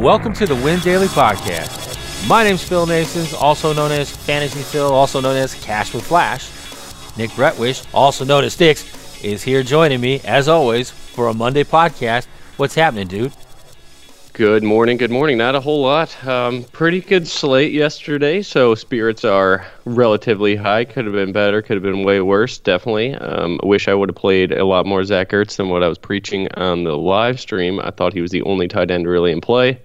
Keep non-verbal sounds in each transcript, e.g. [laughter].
Welcome to the Win Daily Podcast. My name's Phil Nasons, also known as Fantasy Phil, also known as Cash with Flash. Nick Bretwish, also known as Sticks, is here joining me, as always, for a Monday podcast. What's happening, dude? Good morning. Good morning. Not a whole lot. Um, pretty good slate yesterday, so spirits are relatively high. Could have been better. Could have been way worse. Definitely. Um, wish I would have played a lot more Zach Ertz than what I was preaching on the live stream. I thought he was the only tight end really in play,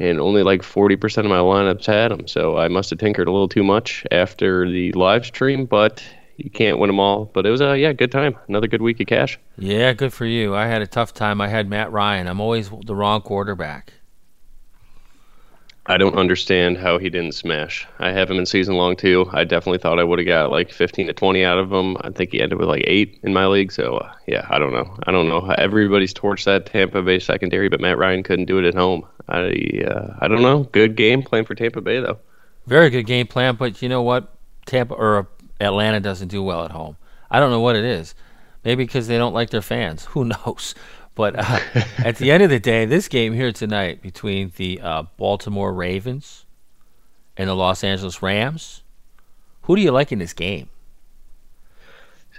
and only like 40% of my lineups had him. So I must have tinkered a little too much after the live stream, but you can't win them all. But it was a yeah, good time. Another good week of cash. Yeah, good for you. I had a tough time. I had Matt Ryan. I'm always the wrong quarterback. I don't understand how he didn't smash. I have him in season long too. I definitely thought I would have got like 15 to 20 out of him. I think he ended with like eight in my league. So uh, yeah, I don't know. I don't know. Everybody's torched that Tampa Bay secondary, but Matt Ryan couldn't do it at home. I uh, I don't know. Good game plan for Tampa Bay though. Very good game plan, but you know what? Tampa or Atlanta doesn't do well at home. I don't know what it is. Maybe because they don't like their fans. [laughs] Who knows? But uh, at the end of the day, this game here tonight between the uh, Baltimore Ravens and the Los Angeles Rams, who do you like in this game?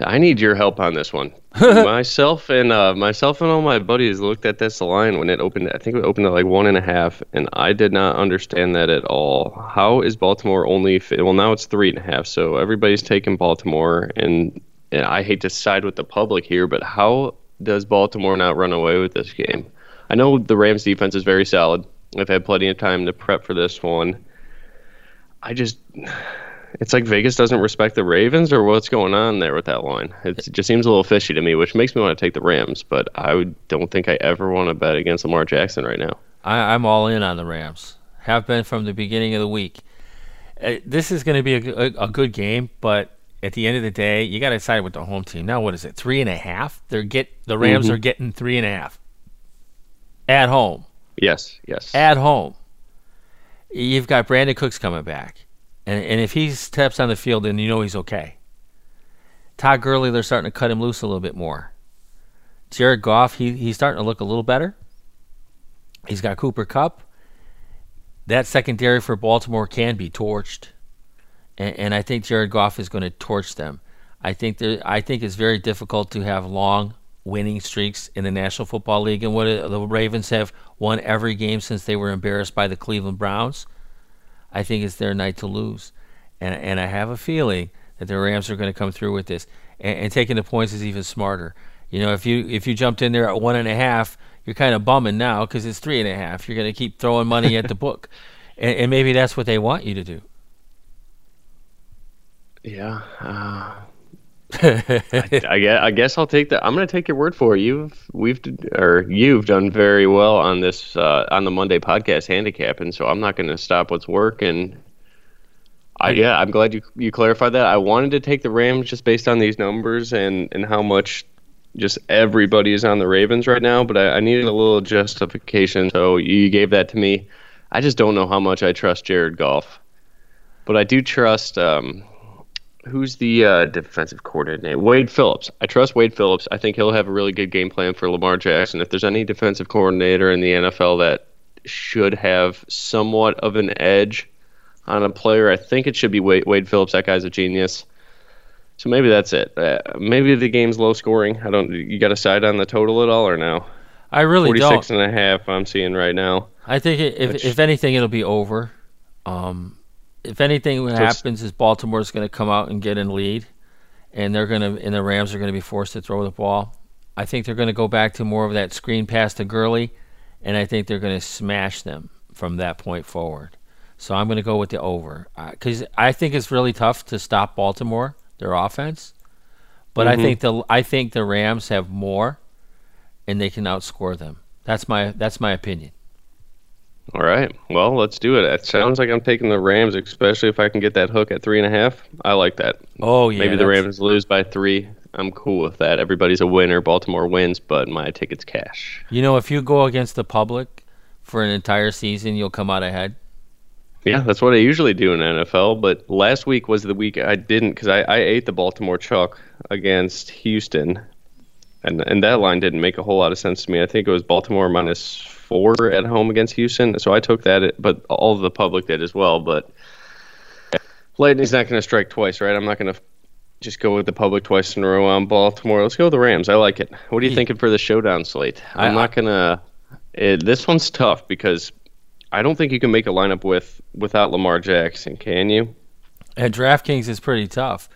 I need your help on this one. [laughs] myself and uh, myself and all my buddies looked at this line when it opened. I think it opened at like one and a half, and I did not understand that at all. How is Baltimore only? Well, now it's three and a half. So everybody's taking Baltimore, and, and I hate to side with the public here, but how does Baltimore not run away with this game? I know the Rams defense is very solid. I've had plenty of time to prep for this one. I just it's like Vegas doesn't respect the Ravens, or what's going on there with that line? It just seems a little fishy to me, which makes me want to take the Rams. But I don't think I ever want to bet against Lamar Jackson right now. I, am all in on the Rams. Have been from the beginning of the week. Uh, this is going to be a, a, a, good game, but at the end of the day, you got to decide with the home team. Now, what is it? Three and a half? They're get the Rams mm-hmm. are getting three and a half at home. Yes, yes. At home. You've got Brandin Cooks coming back. And, and if he steps on the field, then you know he's okay. Todd Gurley, they're starting to cut him loose a little bit more. Jared Goff, he, he's starting to look a little better. He's got Cooper Kupp. That secondary for Baltimore can be torched. And, and I think Jared Goff is going to torch them. I think there, I think it's very difficult to have long winning streaks in the National Football League. And what the Ravens have won every game since they were embarrassed by the Cleveland Browns. I think it's their night to lose. And, and I have a feeling that the Rams are going to come through with this. And, and taking the points is even smarter. You know, if you if you jumped in there at one and a half, you're kind of bumming now because it's three and a half. You're going to keep throwing money at the [laughs] [laughs] book, and, and, maybe that's what they want you to do. Yeah, uh, I, [laughs] I, guess, I guess I'll take that. I'm going to take your word for it. You've we've or you've done very well on this uh, on the Monday podcast handicapping, so I'm not going to stop what's working. I, yeah, I'm glad you you clarified that. I wanted to take the Rams just based on these numbers and and how much just everybody is on the Ravens right now, but I, I needed a little justification, so you gave that to me. I just don't know how much I trust Jared Goff, but I do trust. Um, who's the uh, defensive coordinator? Wade Phillips. I trust Wade Phillips. I think he'll have a really good game plan for Lamar Jackson. If there's any defensive coordinator in the NFL that should have somewhat of an edge on a player, I think it should be Wade, Wade Phillips. That guy's a genius. So maybe that's it. Uh, maybe the game's low scoring. I don't. You got a side on the total at all or no? I really 46 don't. 46 and a half I'm seeing right now. I think it, if which, if anything it'll be over. Um, if anything what happens is Baltimore's going to come out and get in lead, and they're going to and the Rams are going to be forced to throw the ball. I think they're going to go back to more of that screen pass to Gurley, and I think they're going to smash them from that point forward. So I'm going to go with the over because uh, I think it's really tough to stop Baltimore their offense, but mm-hmm. I think the I think the Rams have more, and they can outscore them. That's my that's my opinion. All right. Well, let's do it. It sounds like I'm taking the Rams, especially if I can get that hook at three and a half. I like that. Oh yeah. Maybe the Rams lose by three. I'm cool with that. Everybody's a winner. Baltimore wins, but my ticket's cash. You know, if you go against the public for an entire season, you'll come out ahead. Yeah, that's what I usually do in NFL. But last week was the week I didn't because I, I ate the Baltimore chalk against Houston, and and that line didn't make a whole lot of sense to me. I think it was Baltimore minus four at home against Houston. So I took that, but all the public did as well. But Lightning's not going to strike twice, right? I'm not going to just go with the public twice in a row on Baltimore. Let's go with the Rams. I like it. What are you thinking for the showdown slate? I'm not going to. This one's tough because I don't think you can make a lineup with without Lamar Jackson. Can you? At DraftKings, is pretty tough.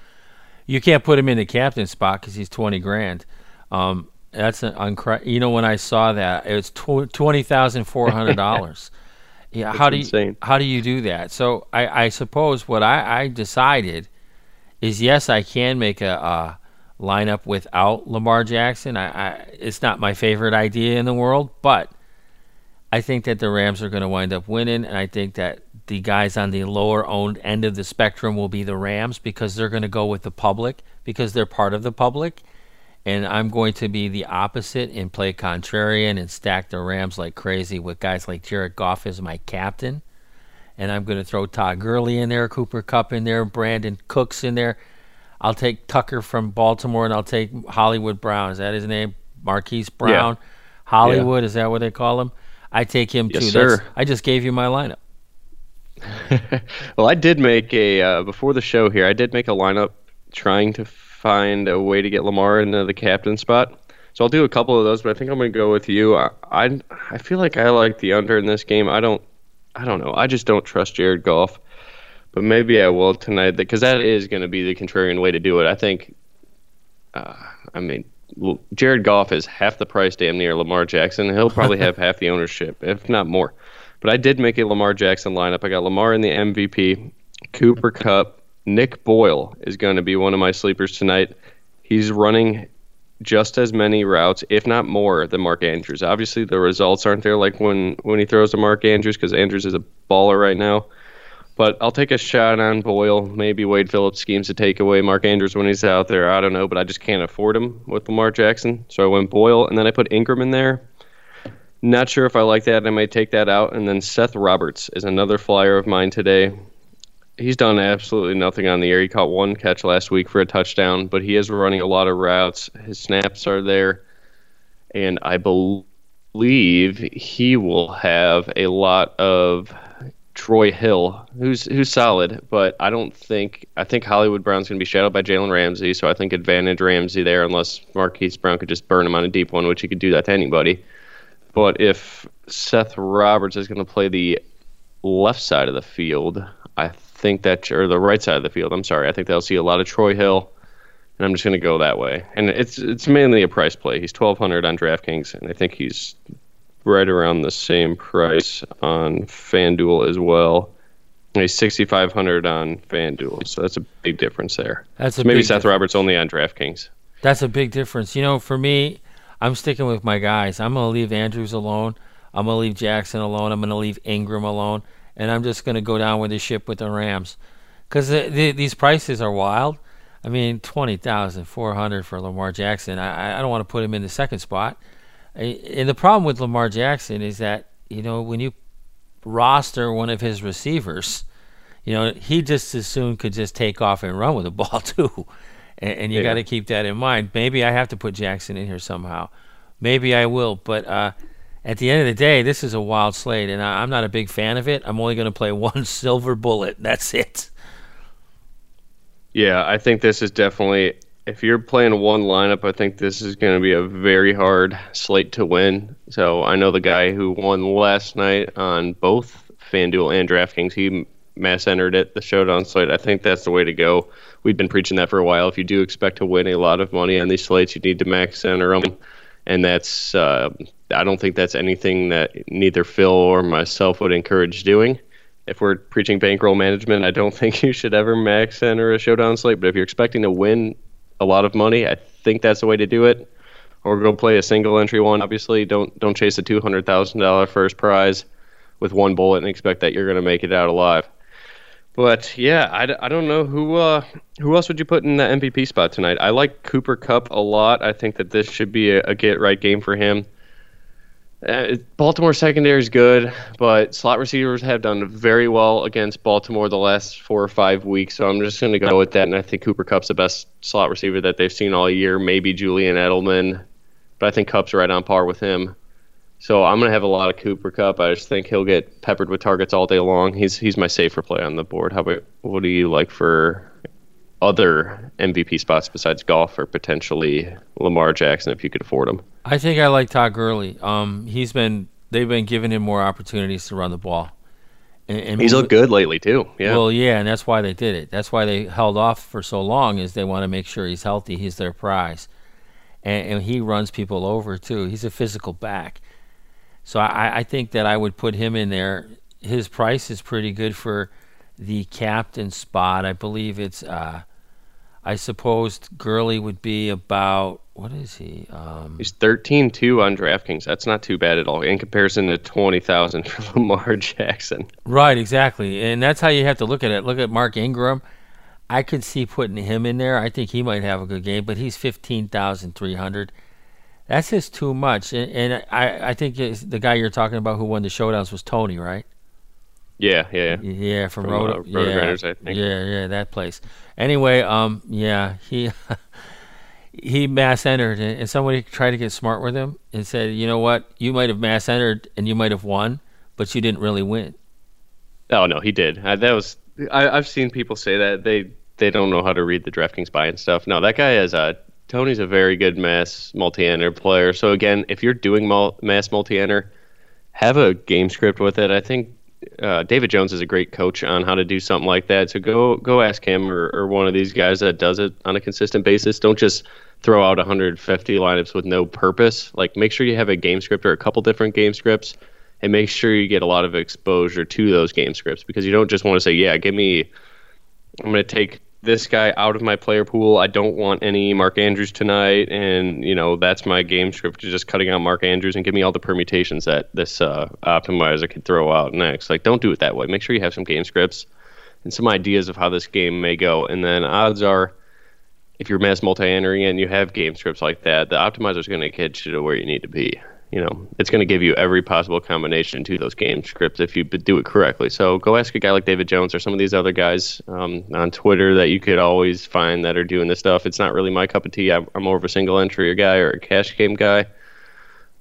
You can't put him in the captain spot because he's twenty grand. Um, that's an uncra- You know, when I saw that, it was tw- twenty thousand four hundred dollars. [laughs] yeah, how do you how do you do that? So I, I suppose what I, I decided is yes, I can make a, a lineup without Lamar Jackson. I, I, it's not my favorite idea in the world, but I think that the Rams are going to wind up winning, and I think that the guys on the lower owned end of the spectrum will be the Rams because they're going to go with the public because they're part of the public. And I'm going to be the opposite and play contrarian and stack the Rams like crazy with guys like Jared Goff as my captain and I'm going to throw Todd Gurley in there, Cooper Kupp in there, Brandin Cooks in there. I'll take Tucker from Baltimore, and I'll take Hollywood Brown. Is that his name? Marquise Brown. Yeah. Hollywood, yeah. is that what they call him? I take him yes, too. Sir. That's, I just gave you my lineup. [laughs] well, I did make a uh, before the show here. I did make a lineup trying to find a way to get Lamar into the captain spot. So I'll do a couple of those, but I think I'm going to go with you. I, I I feel like I like the under in this game. I don't I don't know. I just don't trust Jared Goff. But maybe I will tonight because that is going to be the contrarian way to do it. I think. Uh, I mean, Jared Goff is half the price, damn near Lamar Jackson. He'll probably have [laughs] half the ownership, if not more. But I did make a Lamar Jackson lineup. I got Lamar in the MVP, Cooper Kupp, Nick Boyle is going to be one of my sleepers tonight. He's running just as many routes, if not more, than Mark Andrews. Obviously, the results aren't there like when when he throws to Mark Andrews because Andrews is a baller right now. But I'll take a shot on Boyle. Maybe Wade Phillips schemes to take away Mark Andrews when he's out there. I don't know, but I just can't afford him with Lamar Jackson. So I went Boyle, and then I put Ingram in there. Not sure if I like that. I may take that out. And then Seth Roberts is another flyer of mine today he's done absolutely nothing on the air. He caught one catch last week for a touchdown, but he is running a lot of routes. His snaps are there, and I believe he will have a lot of Troy Hill, who's who's solid, but I don't think I think Hollywood Brown's going to be shadowed by Jalen Ramsey, so I think advantage Ramsey there, unless Marquise Brown could just burn him on a deep one, which he could do that to anybody. But if Seth Roberts is going to play the left side of the field, I think that or the right side of the field. I'm sorry. I think they'll see a lot of Troy Hill, and I'm just going to go that way. And it's it's mainly a price play. He's 1,200 on DraftKings, and I think he's right around the same price on FanDuel as well. he's 6,500 on FanDuel, so that's a big difference there. That's a so maybe Seth difference. Roberts only on DraftKings. That's a big difference. You know, for me, I'm sticking with my guys. I'm going to leave Andrews alone. I'm going to leave Jackson alone. I'm going to leave Ingram alone and I'm just going to go down with the ship with the Rams because the, the, these prices are wild. I mean, twenty thousand four hundred for Lamar Jackson. I, I don't want to put him in the second spot. And the problem with Lamar Jackson is that you know when you roster one of his receivers, you know he just as soon could just take off and run with the [laughs] ball too, and, and you yeah. got to keep that in mind. Maybe I have to put Jackson in here somehow. Maybe I will, but uh, at the end of the day, this is a wild slate, and I, am not a big fan of it. I'm only going to play [laughs] one silver bullet. That's it. Yeah, I think this is definitely. If you're playing one lineup, I think this is going to be a very hard slate to win. So I know the guy who won last night on both FanDuel and DraftKings. He mass entered it, the showdown slate. I think that's the way to go. We've been preaching that for a while. If you do expect to win a lot of money on these slates, you need to max enter them, and that's uh, I don't think that's anything that neither Phil or myself would encourage doing. If we're preaching bankroll management, I don't [laughs] think you should ever max enter a showdown slate. But if you're expecting to win a lot of money, I think that's the way to do it. Or go play a single entry one. Obviously, don't don't chase a two hundred thousand dollar first prize with one bullet and expect that you're going to make it out alive. But yeah, I, I don't know who uh, who else would you put in the MVP spot tonight. I like Cooper Kupp a lot. I think that this should be a, a get right game for him. Uh, Baltimore secondary is good, but slot receivers have done very well against Baltimore the last four or five weeks. So I'm just going to go with that. And I think Cooper Kupp's the best slot receiver that they've seen all year. Maybe Julian Edelman, but I think Kupp's right on par with him. So I'm gonna have a lot of Cooper Kupp. I just think he'll get peppered with targets all day long. He's he's my safer play on the board. How about what do you like for other MVP spots besides Goff or potentially Lamar Jackson if you could afford him? I think I like Todd Gurley. Um, he's been they've been giving him more opportunities to run the ball. And, and he's looked good lately too. Yeah. Well, yeah, and that's why they did it. That's why they held off for so long is they want to make sure he's healthy. He's their prize, and, and he runs people over too. He's a physical back, so I, I think that I would put him in there. His price is pretty good for the captain spot. I believe it's. Uh, I suppose Gurley would be about what is he? Um, He's thirteen two on DraftKings. That's not too bad at all in comparison to twenty thousand [laughs] for Lamar Jackson. Right, exactly, and that's how you have to look at it. Look at Mark Ingram. I could see putting him in there. I think he might have a good game, but he's fifteen thousand three hundred. That's just too much. And, and I, I think the guy you're talking about who won the showdowns was Tony, right? Yeah, yeah, yeah. Yeah, from, from Road, uh, yeah, Grinders, I think. Yeah, yeah, that place. Anyway, um, yeah, he [laughs] he mass entered, and somebody tried to get smart with him and said, you know what, you might have mass entered and you might have won, but you didn't really win. Oh no, he did. Uh, that was I, have seen people say that they they don't know how to read the DraftKings buy and stuff. No, that guy is a Tony's a very good mass multi-enter player. So again, if you're doing mul- mass multi-enter, have a game script with it. I think uh, David Jones is a great coach on how to do something like that. So go go ask him or, or one of these guys that does it on a consistent basis. Don't just throw out 150 lineups with no purpose. Like make sure you have a game script or a couple different game scripts, and make sure you get a lot of exposure to those game scripts because you don't just want to say, yeah, give me. I'm going to take this guy out of my player pool. I don't want any Mark Andrews tonight, and you know that's my game script. To just cutting out Mark Andrews and give me all the permutations that this uh, optimizer can throw out next. Like, don't do it that way. Make sure you have some game scripts and some ideas of how this game may go, and then odds are, if you're mass multi-entering and you have game scripts like that, the optimizer is going to get you to where you need to be you know, it's going to give you every possible combination to those game scripts if you do it correctly. So go ask a guy like David Jones or some of these other guys um, on Twitter that you could always find that are doing this stuff. It's not really my cup of tea. I'm, more of a single entry guy or a cash game guy.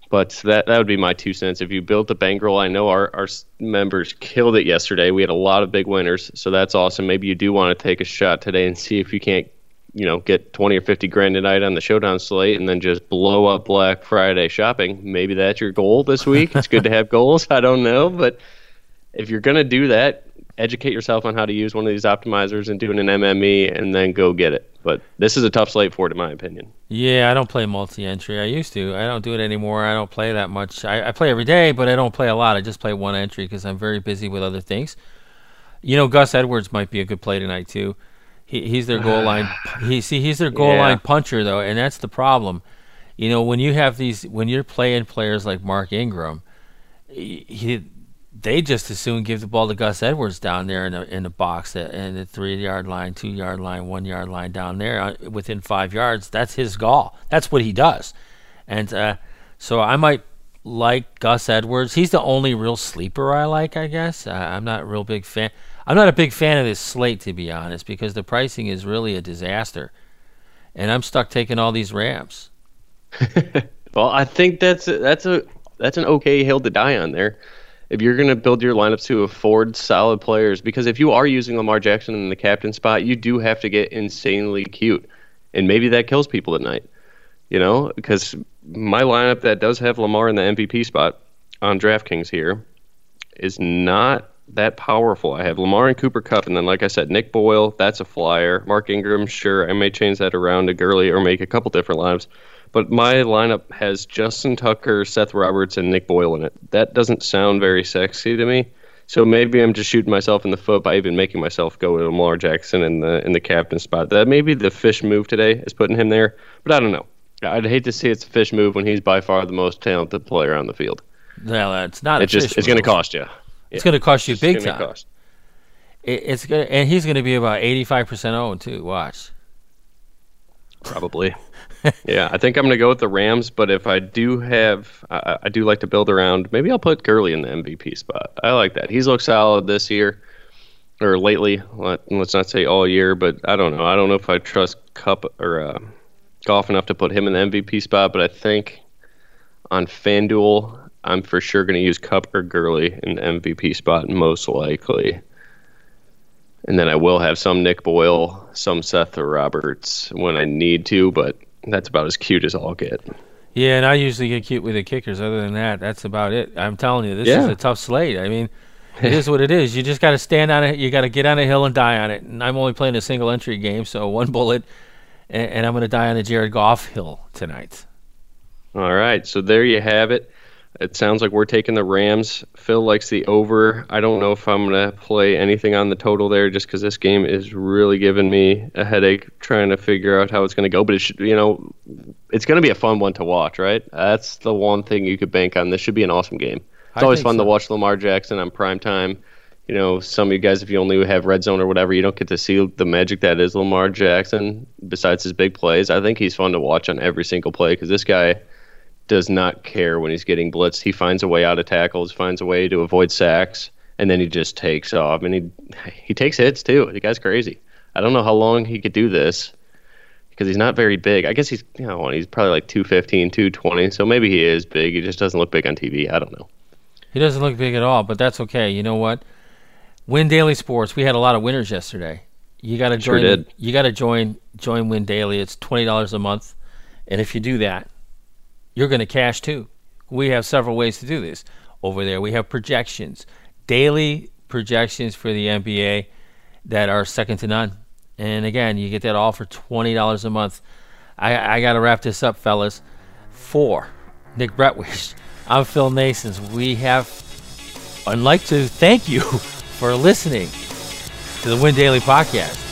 But that that would be my two cents. If you built the bankroll, I know our, our members killed it yesterday. We had a lot of big winners, so that's awesome. Maybe you do want to take a shot today and see if you can't you know, get 20 or 50 grand a night on the Showdown slate and then just blow up Black Friday shopping. Maybe that's your goal this week. it's good to have [laughs] goals. I don't know. But if you're going to do that, educate yourself on how to use one of these optimizers and doing an MME and then go get it. But this is a tough slate for it, in my opinion. Yeah, I don't play multi entry. I used to. I don't do it anymore. I don't play that much. I, I play every day, but I don't play a lot. I just play one entry because I'm very busy with other things. You know, Gus Edwards might be a good play tonight, too. He, he's their goal line. [sighs] He see he's their goal yeah. line puncher though, and that's the problem. You know, when you have these, when you're playing players like Mark Ingram, he, they just as soon give the ball to Gus Edwards down there in the in the box, in the three yard line, two yard line, one yard line down there uh, within five yards. That's his goal. That's what he does, and uh, so I might like Gus Edwards. He's the only real sleeper I like, I guess. Uh, I'm not a real big fan. I'm not a big fan of this slate, to be honest, because the pricing is really a disaster, and I'm stuck taking all these Rams. [laughs] well, I think that's a, that's a that's an okay hill to die on there. If you're going to build your lineups to afford solid players, because if you are using Lamar Jackson in the captain spot, you do have to get insanely cute, and maybe that kills people at night. You know, because my lineup that does have Lamar in the MVP spot on DraftKings here is not that powerful. I have Lamar and Cooper Kupp, and then like I said, Nick Boyle, that's a flyer. Mark Ingram, sure, I may change that around to Gurley or make a couple different lineups. But my lineup has Justin Tucker, Seth Roberts, and Nick Boyle in it. That doesn't sound very sexy to me. So maybe I'm just shooting myself in the foot by even making myself go with Lamar Jackson in the in the captain spot. That maybe the fish move today is putting him there, but I don't know. I'd hate to see it's a fish move when he's by far the most talented player on the field. No, that's not. It's just it's going to cost you. It's going to cost you big time. Cost. It, it's going and he's going to be about eighty five percent owned too. Watch. Probably. yeah, I think I'm going to go with the Rams. But if I do have, I, I, do like to build around. Maybe I'll put Gurley in the MVP spot. I like that. He's looked solid this year or lately. Let, us not say all year, but I don't know. I don't know if I trust Kupp or uh, Goff enough to put him in the MVP spot. But I think on FanDuel I'm for sure going to use Kupp or Gurley in the MVP spot, most likely. And then I will have some Nick Boyle, some Seth or Roberts when I need to, but that's about as cute as I'll get. Yeah, and I usually get cute with the kickers. Other than that, that's about it. I'm telling you, this yeah. is a tough slate. I mean, [laughs] it is what it is. You just got to stand on it. You got to get on a hill and die on it. And I'm only playing a single entry game, so one bullet, and, and I'm going to die on a Jared Goff hill tonight. All right, so there you have it. It sounds like we're taking the Rams. Phil likes the over. I don't know if I'm going to play anything on the total there just because this game is really giving me a headache trying to figure out how it's going to go. But it should, you know, it's going to be a fun one to watch, right? That's the one thing you could bank on. This should be an awesome game. It's I always fun so. to watch Lamar Jackson on prime time. You know, some of you guys, if you only have red zone or whatever, you don't get to see the magic that is Lamar Jackson. Besides his big plays, I think he's fun to watch on every single play because this guy does not care when he's getting blitzed. He finds a way out of tackles, finds a way to avoid sacks, and then he just takes off. And he he takes hits too. The guy's crazy. I don't know how long he could do this because he's not very big. I guess he's you know he's probably like 215, 220. So maybe he is big. He just doesn't look big on TV. I don't know. He doesn't look big at all, but that's okay. You know what? Win Daily Sports. We had a lot of winners yesterday. You got to join. Sure you got to join join Win Daily. It's twenty dollars a month, and if you do that, you're going to cash too. We have several ways to do this. Over there, we have projections, daily projections for the NBA that are second to none. And again, you get that all for $20 a month. I, I got to wrap this up, fellas. For Nick Bretwisch, [laughs] I'm Phil Nasons. We have, I'd like to thank you [laughs] for listening to the Win Daily Podcast.